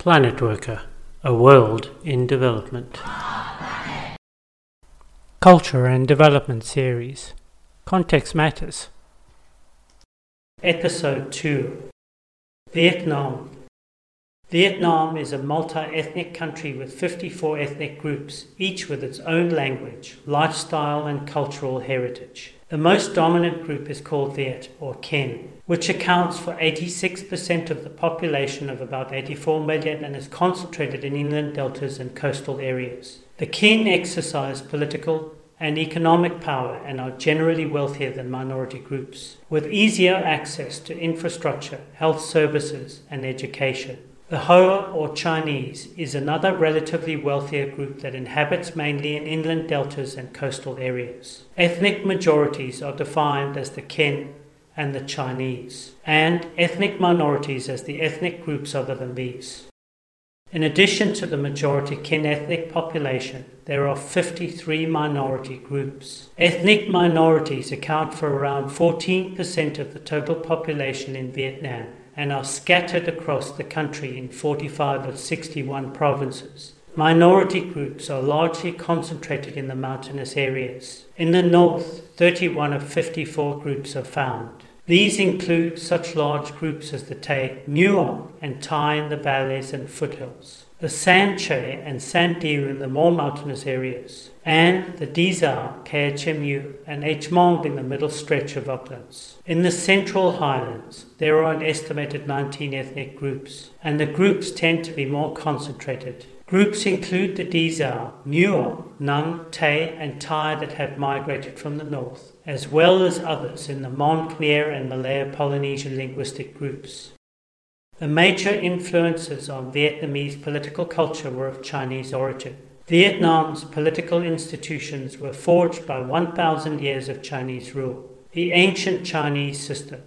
Planet Worker, a world in development. Culture and Development Series Context Matters. Episode 2 Vietnam. Vietnam is a multi ethnic country with 54 ethnic groups, each with its own language, lifestyle, and cultural heritage. The most dominant group is called Viet, or Kinh, which accounts for 86% of the population of about 84 million and is concentrated in inland deltas and coastal areas. The Kinh exercise political and economic power and are generally wealthier than minority groups, with easier access to infrastructure, health services, and education. The Hoa or Chinese is another relatively wealthier group that inhabits mainly in inland deltas and coastal areas. Ethnic majorities are defined as the Kinh and the Chinese, and ethnic minorities as the ethnic groups other than these. In addition to the majority Kinh ethnic population, there are 53 minority groups. Ethnic minorities account for around 14% of the total population in Vietnam and are scattered across the country in 45 of 61 provinces. Minority groups are largely concentrated in the mountainous areas. In the north, 31 of 54 groups are found. These include such large groups as the Tay, Nung, and Thai in the valleys and foothills the Sanche and Santir in the more mountainous areas, and the Dizar, Kachemu, and Hmong in the middle stretch of uplands. In the central highlands, there are an estimated 19 ethnic groups, and the groups tend to be more concentrated. Groups include the Dizar, Muir, Nung, Tay, and Tai that have migrated from the north, as well as others in the Mon, and Malayo Polynesian linguistic groups. The major influences on Vietnamese political culture were of Chinese origin. Vietnam's political institutions were forged by 1,000 years of Chinese rule. The ancient Chinese system,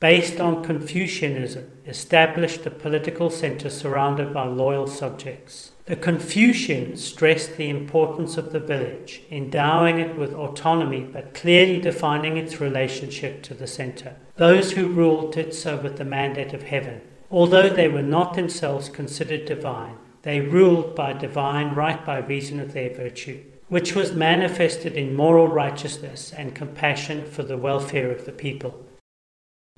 based on Confucianism, established a political center surrounded by loyal subjects. The Confucians stressed the importance of the village, endowing it with autonomy but clearly defining its relationship to the center. Those who ruled did so with the mandate of heaven, Although they were not themselves considered divine, they ruled by divine right by reason of their virtue, which was manifested in moral righteousness and compassion for the welfare of the people.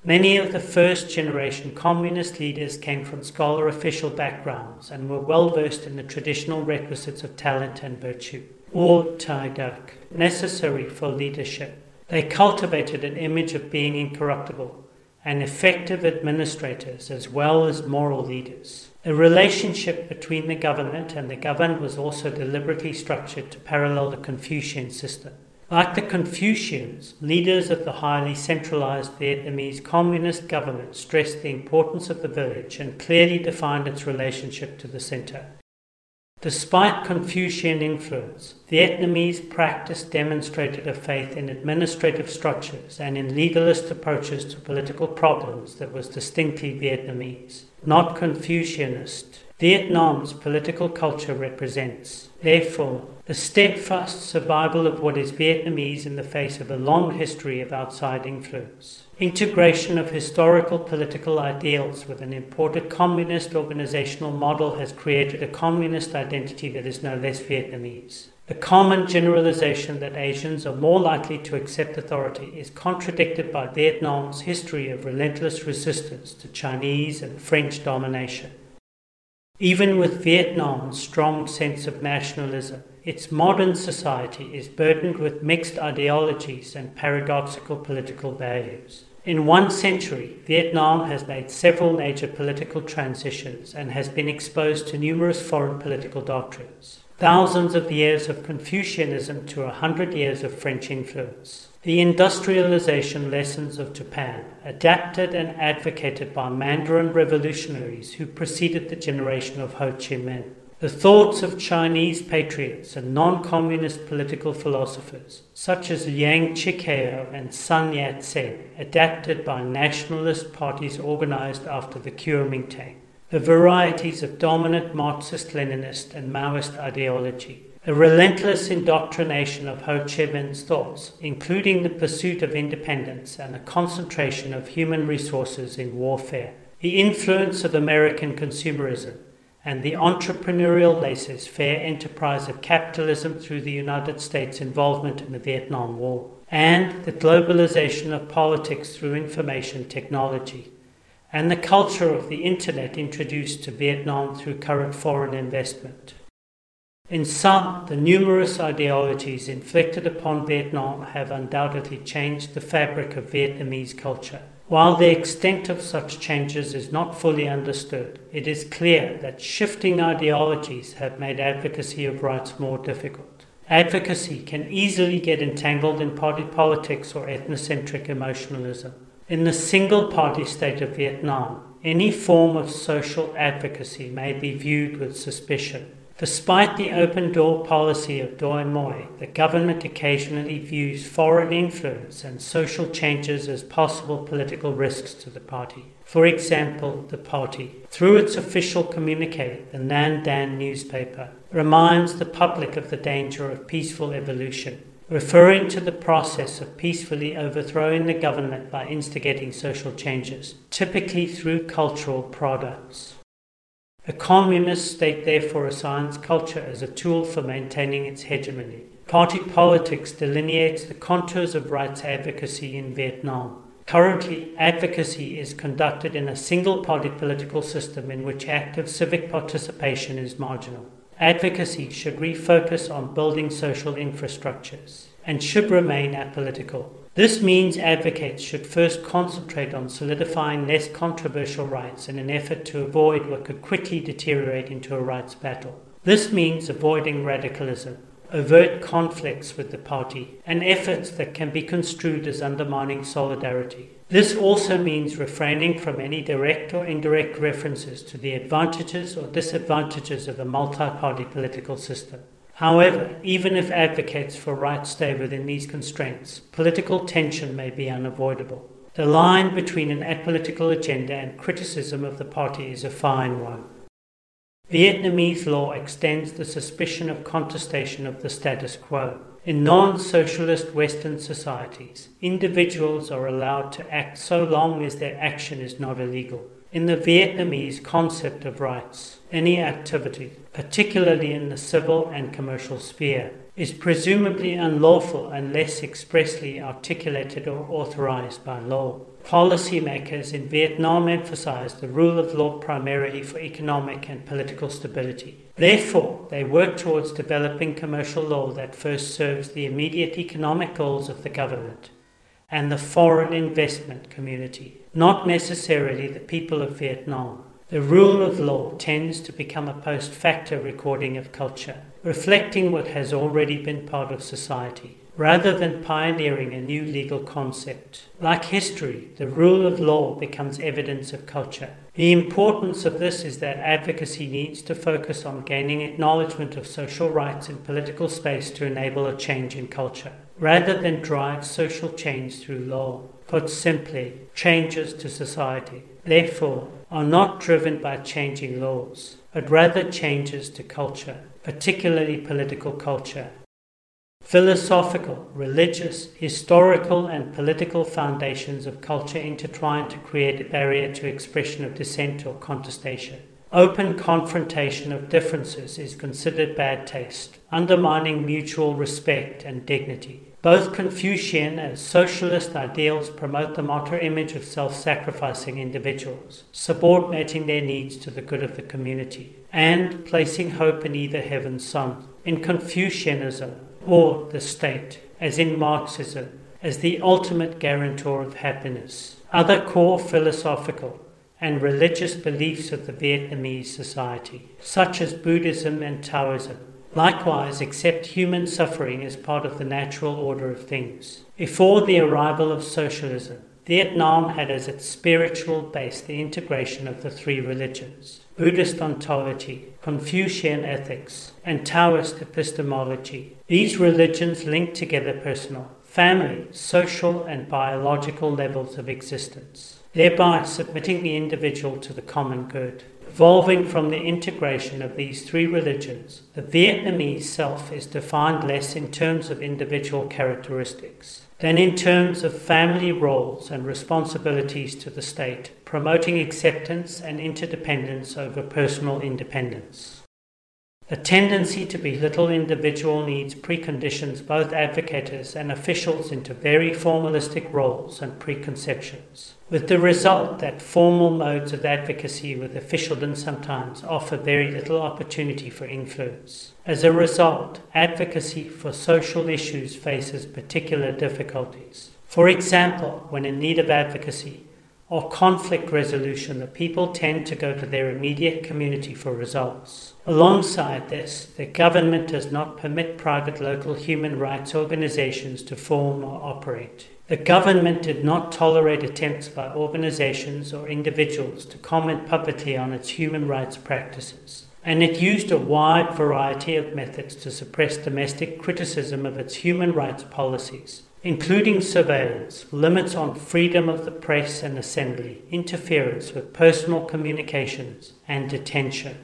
Many of the first generation communist leaders came from scholar official backgrounds and were well versed in the traditional requisites of talent and virtue, or tagak, necessary for leadership. They cultivated an image of being incorruptible, and effective administrators as well as moral leaders. The relationship between the government and the governed was also deliberately structured to parallel the Confucian system. Like the Confucians, leaders of the highly centralized Vietnamese communist government stressed the importance of the village and clearly defined its relationship to the center. Despite Confucian influence, Vietnamese practice demonstrated a faith in administrative structures and in legalist approaches to political problems that was distinctly Vietnamese, not Confucianist. Vietnam's political culture represents, therefore, the steadfast survival of what is Vietnamese in the face of a long history of outside influence. Integration of historical political ideals with an imported communist organizational model has created a communist identity that is no less Vietnamese. The common generalization that Asians are more likely to accept authority is contradicted by Vietnam's history of relentless resistance to Chinese and French domination. Even with Vietnam's strong sense of nationalism, its modern society is burdened with mixed ideologies and paradoxical political values. In one century, Vietnam has made several major political transitions and has been exposed to numerous foreign political doctrines. Thousands of years of Confucianism to a hundred years of French influence. The industrialization lessons of Japan, adapted and advocated by Mandarin revolutionaries who preceded the generation of Ho Chi Minh. The thoughts of Chinese patriots and non communist political philosophers, such as Liang Qichao and Sun Yat sen, adapted by nationalist parties organized after the Kuomintang. The varieties of dominant Marxist Leninist and Maoist ideology. The relentless indoctrination of Ho Chi Minh's thoughts, including the pursuit of independence and the concentration of human resources in warfare. The influence of American consumerism and the entrepreneurial laissez faire enterprise of capitalism through the United States' involvement in the Vietnam War, and the globalization of politics through information technology, and the culture of the Internet introduced to Vietnam through current foreign investment. In sum, the numerous ideologies inflicted upon Vietnam have undoubtedly changed the fabric of Vietnamese culture. While the extent of such changes is not fully understood, it is clear that shifting ideologies have made advocacy of rights more difficult. Advocacy can easily get entangled in party politics or ethnocentric emotionalism. In the single party state of Vietnam, any form of social advocacy may be viewed with suspicion. Despite the open door policy of Doi Moi, the government occasionally views foreign influence and social changes as possible political risks to the party. For example, the party, through its official communique, the Nhan Dan newspaper, reminds the public of the danger of peaceful evolution, referring to the process of peacefully overthrowing the government by instigating social changes, typically through cultural products. A communist state therefore assigns culture as a tool for maintaining its hegemony. Party politics delineates the contours of rights advocacy in Vietnam. Currently, advocacy is conducted in a single party political system in which active civic participation is marginal. Advocacy should refocus on building social infrastructures and should remain apolitical. This means advocates should first concentrate on solidifying less controversial rights in an effort to avoid what could quickly deteriorate into a rights battle. This means avoiding radicalism, overt conflicts with the party, and efforts that can be construed as undermining solidarity. This also means refraining from any direct or indirect references to the advantages or disadvantages of a multi party political system. However, even if advocates for rights stay within these constraints, political tension may be unavoidable. The line between an apolitical agenda and criticism of the party is a fine one. Vietnamese law extends the suspicion of contestation of the status quo. In non socialist Western societies, individuals are allowed to act so long as their action is not illegal. In the Vietnamese concept of rights, any activity, particularly in the civil and commercial sphere, is presumably unlawful unless expressly articulated or authorized by law. Policymakers in Vietnam emphasize the rule of law primarily for economic and political stability. Therefore, they work towards developing commercial law that first serves the immediate economic goals of the government and the foreign investment community not necessarily the people of Vietnam. The rule of law tends to become a post facto recording of culture, reflecting what has already been part of society, rather than pioneering a new legal concept. Like history, the rule of law becomes evidence of culture. The importance of this is that advocacy needs to focus on gaining acknowledgement of social rights in political space to enable a change in culture, rather than drive social change through law. Put simply, changes to society, therefore, are not driven by changing laws, but rather changes to culture, particularly political culture. Philosophical, religious, historical, and political foundations of culture intertwine to create a barrier to expression of dissent or contestation. Open confrontation of differences is considered bad taste, undermining mutual respect and dignity. Both Confucian and socialist ideals promote the martyr image of self sacrificing individuals, subordinating their needs to the good of the community, and placing hope in either heaven's son. In Confucianism, or the state, as in Marxism, as the ultimate guarantor of happiness. Other core philosophical and religious beliefs of the Vietnamese society, such as Buddhism and Taoism, likewise accept human suffering as part of the natural order of things. Before the arrival of socialism, Vietnam had as its spiritual base the integration of the three religions Buddhist ontology, Confucian ethics, and Taoist epistemology. These religions link together personal, family, social, and biological levels of existence, thereby submitting the individual to the common good. Evolving from the integration of these three religions, the Vietnamese self is defined less in terms of individual characteristics than in terms of family roles and responsibilities to the state, promoting acceptance and interdependence over personal independence. The tendency to belittle individual needs preconditions both advocates and officials into very formalistic roles and preconceptions, with the result that formal modes of advocacy with officialdom sometimes offer very little opportunity for influence. As a result, advocacy for social issues faces particular difficulties. For example, when in need of advocacy, or conflict resolution, the people tend to go to their immediate community for results. Alongside this, the government does not permit private local human rights organizations to form or operate. The government did not tolerate attempts by organizations or individuals to comment publicly on its human rights practices. And it used a wide variety of methods to suppress domestic criticism of its human rights policies including surveillance, limits on freedom of the press and assembly, interference with personal communications, and detention.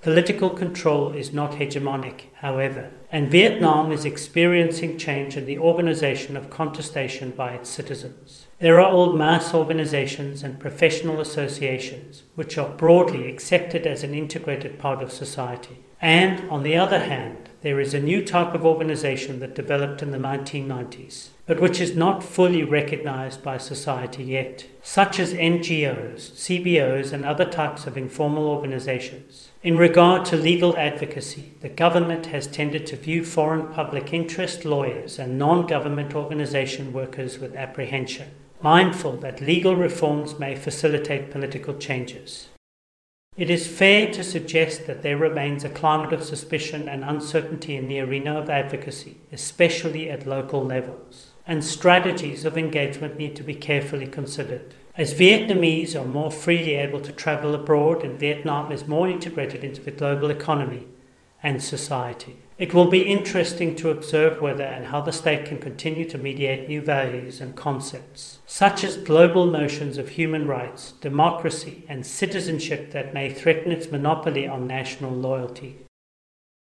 Political control is not hegemonic, however, and Vietnam is experiencing change in the organization of contestation by its citizens. There are old mass organizations and professional associations, which are broadly accepted as an integrated part of society. And, on the other hand, there is a new type of organization that developed in the 1990s, but which is not fully recognized by society yet, such as NGOs, CBOs, and other types of informal organizations. In regard to legal advocacy, the government has tended to view foreign public interest lawyers and non government organization workers with apprehension, mindful that legal reforms may facilitate political changes. It is fair to suggest that there remains a climate of suspicion and uncertainty in the arena of advocacy, especially at local levels, and strategies of engagement need to be carefully considered. As Vietnamese are more freely able to travel abroad and Vietnam is more integrated into the global economy and society, it will be interesting to observe whether and how the state can continue to mediate new values and concepts, such as global notions of human rights, democracy, and citizenship that may threaten its monopoly on national loyalty.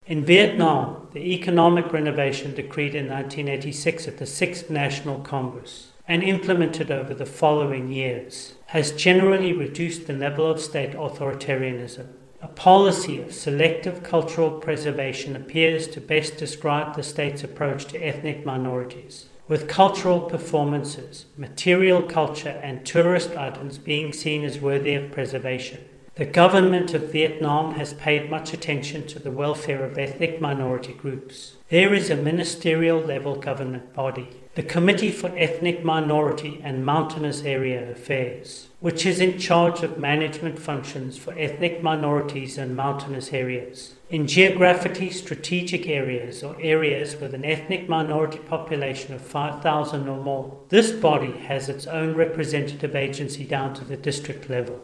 In Vietnam, the economic renovation decreed in 1986 at the Sixth National Congress and implemented over the following years has generally reduced the level of state authoritarianism a policy of selective cultural preservation appears to best describe the state's approach to ethnic minorities, with cultural performances, material culture, and tourist items being seen as worthy of preservation. The government of Vietnam has paid much attention to the welfare of ethnic minority groups. There is a ministerial level government body, the Committee for Ethnic Minority and Mountainous Area Affairs, which is in charge of management functions for ethnic minorities and mountainous areas. In geographically strategic areas or areas with an ethnic minority population of 5,000 or more, this body has its own representative agency down to the district level.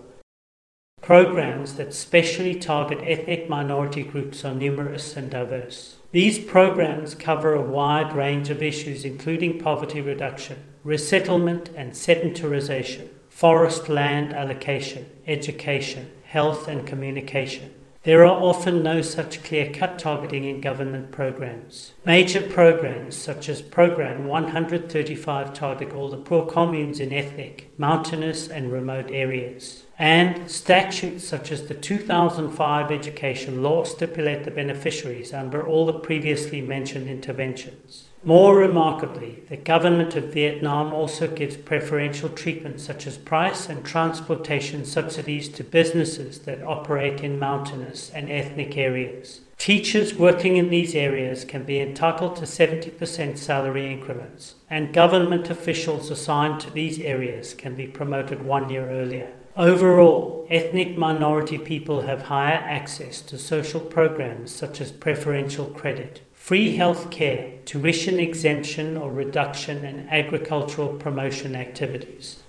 Programs that specially target ethnic minority groups are numerous and diverse. These programs cover a wide range of issues, including poverty reduction, resettlement and sedentarization, forest land allocation, education, health, and communication. There are often no such clear cut targeting in government programs. Major programs, such as Program 135, target all the poor communes in ethnic, mountainous, and remote areas. And statutes such as the 2005 Education Law stipulate the beneficiaries under all the previously mentioned interventions. More remarkably, the government of Vietnam also gives preferential treatment such as price and transportation subsidies to businesses that operate in mountainous and ethnic areas. Teachers working in these areas can be entitled to 70% salary increments, and government officials assigned to these areas can be promoted one year earlier. Overall, ethnic minority people have higher access to social programs such as preferential credit, free health care, tuition exemption or reduction, and agricultural promotion activities.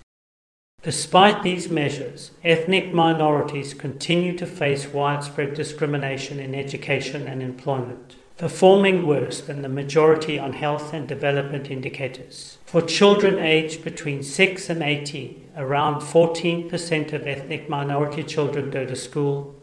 Despite these measures, ethnic minorities continue to face widespread discrimination in education and employment. performing worse than the majority on health and development indicators. For children aged between 6 and 18, around 14% of ethnic minority children go to school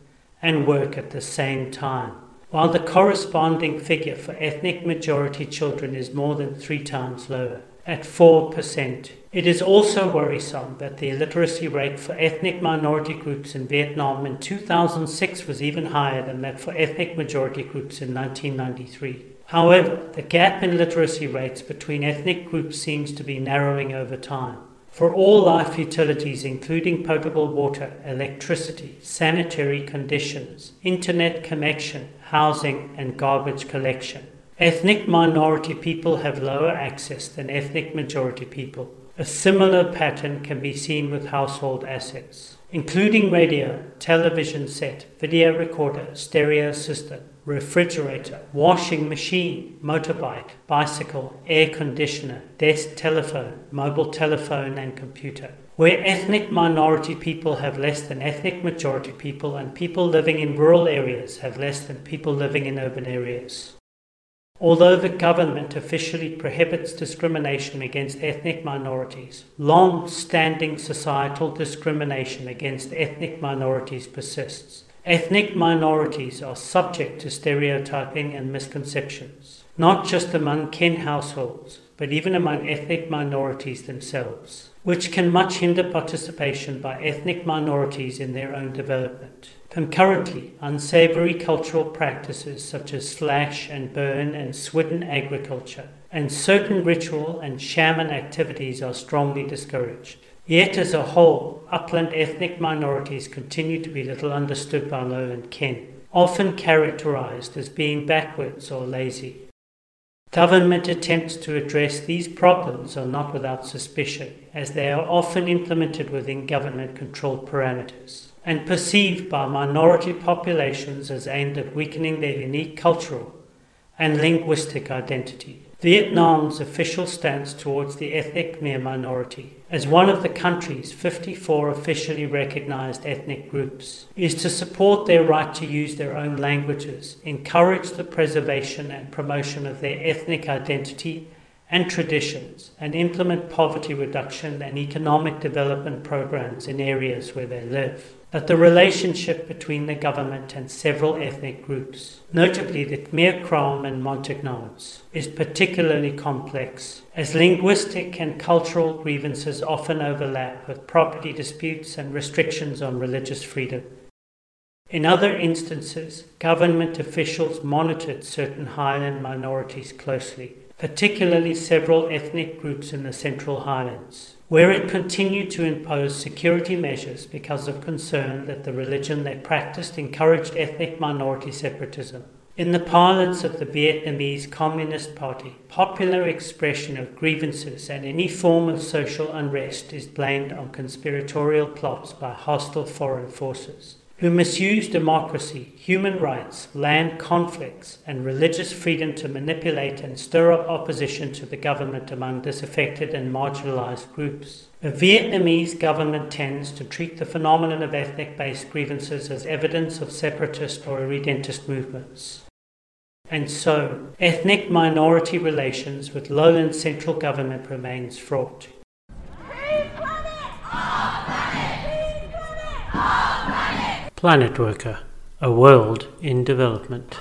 and work at the same time, while the corresponding figure for ethnic majority children is more than three times lower, at 4%. It is also worrisome that the illiteracy rate for ethnic minority groups in Vietnam in 2006 was even higher than that for ethnic majority groups in 1993. However, the gap in literacy rates between ethnic groups seems to be narrowing over time. For all life utilities, including potable water, electricity, sanitary conditions, internet connection, housing, and garbage collection, ethnic minority people have lower access than ethnic majority people. A similar pattern can be seen with household assets, including radio, television set, video recorder, stereo system, refrigerator, washing machine, motorbike, bicycle, air conditioner, desk telephone, mobile telephone, and computer. Where ethnic minority people have less than ethnic majority people, and people living in rural areas have less than people living in urban areas. Although the government officially prohibits discrimination against ethnic minorities, long standing societal discrimination against ethnic minorities persists. Ethnic minorities are subject to stereotyping and misconceptions, not just among Kinh households, but even among ethnic minorities themselves, which can much hinder participation by ethnic minorities in their own development. Concurrently, unsavory cultural practices such as slash and burn and swidden agriculture and certain ritual and shaman activities are strongly discouraged. Yet, as a whole, upland ethnic minorities continue to be little understood by lowland Kinh, often characterized as being backwards or lazy. Government attempts to address these problems are not without suspicion, as they are often implemented within government controlled parameters and perceived by minority populations as aimed at weakening their unique cultural and linguistic identity. Vietnam's official stance towards the ethnic Khmer minority, as one of the country's 54 officially recognized ethnic groups, is to support their right to use their own languages, encourage the preservation and promotion of their ethnic identity and traditions, and implement poverty reduction and economic development programs in areas where they live that the relationship between the government and several ethnic groups, notably the Khmer Krom and Montagnards, is particularly complex, as linguistic and cultural grievances often overlap with property disputes and restrictions on religious freedom. In other instances, government officials monitored certain highland minorities closely, particularly several ethnic groups in the Central Highlands where it continued to impose security measures because of concern that the religion they practiced encouraged ethnic minority separatism. In the parlance of the Vietnamese Communist Party, popular expression of grievances and any form of social unrest is blamed on conspiratorial plots by hostile foreign forces who misuse democracy, human rights, land conflicts, and religious freedom to manipulate and stir up opposition to the government among disaffected and marginalized groups. The Vietnamese government tends to treat the phenomenon of ethnic based grievances as evidence of separatist or irredentist movements. And so, ethnic minority relations with lowland central government remains fraught. Planet Worker, a world in development.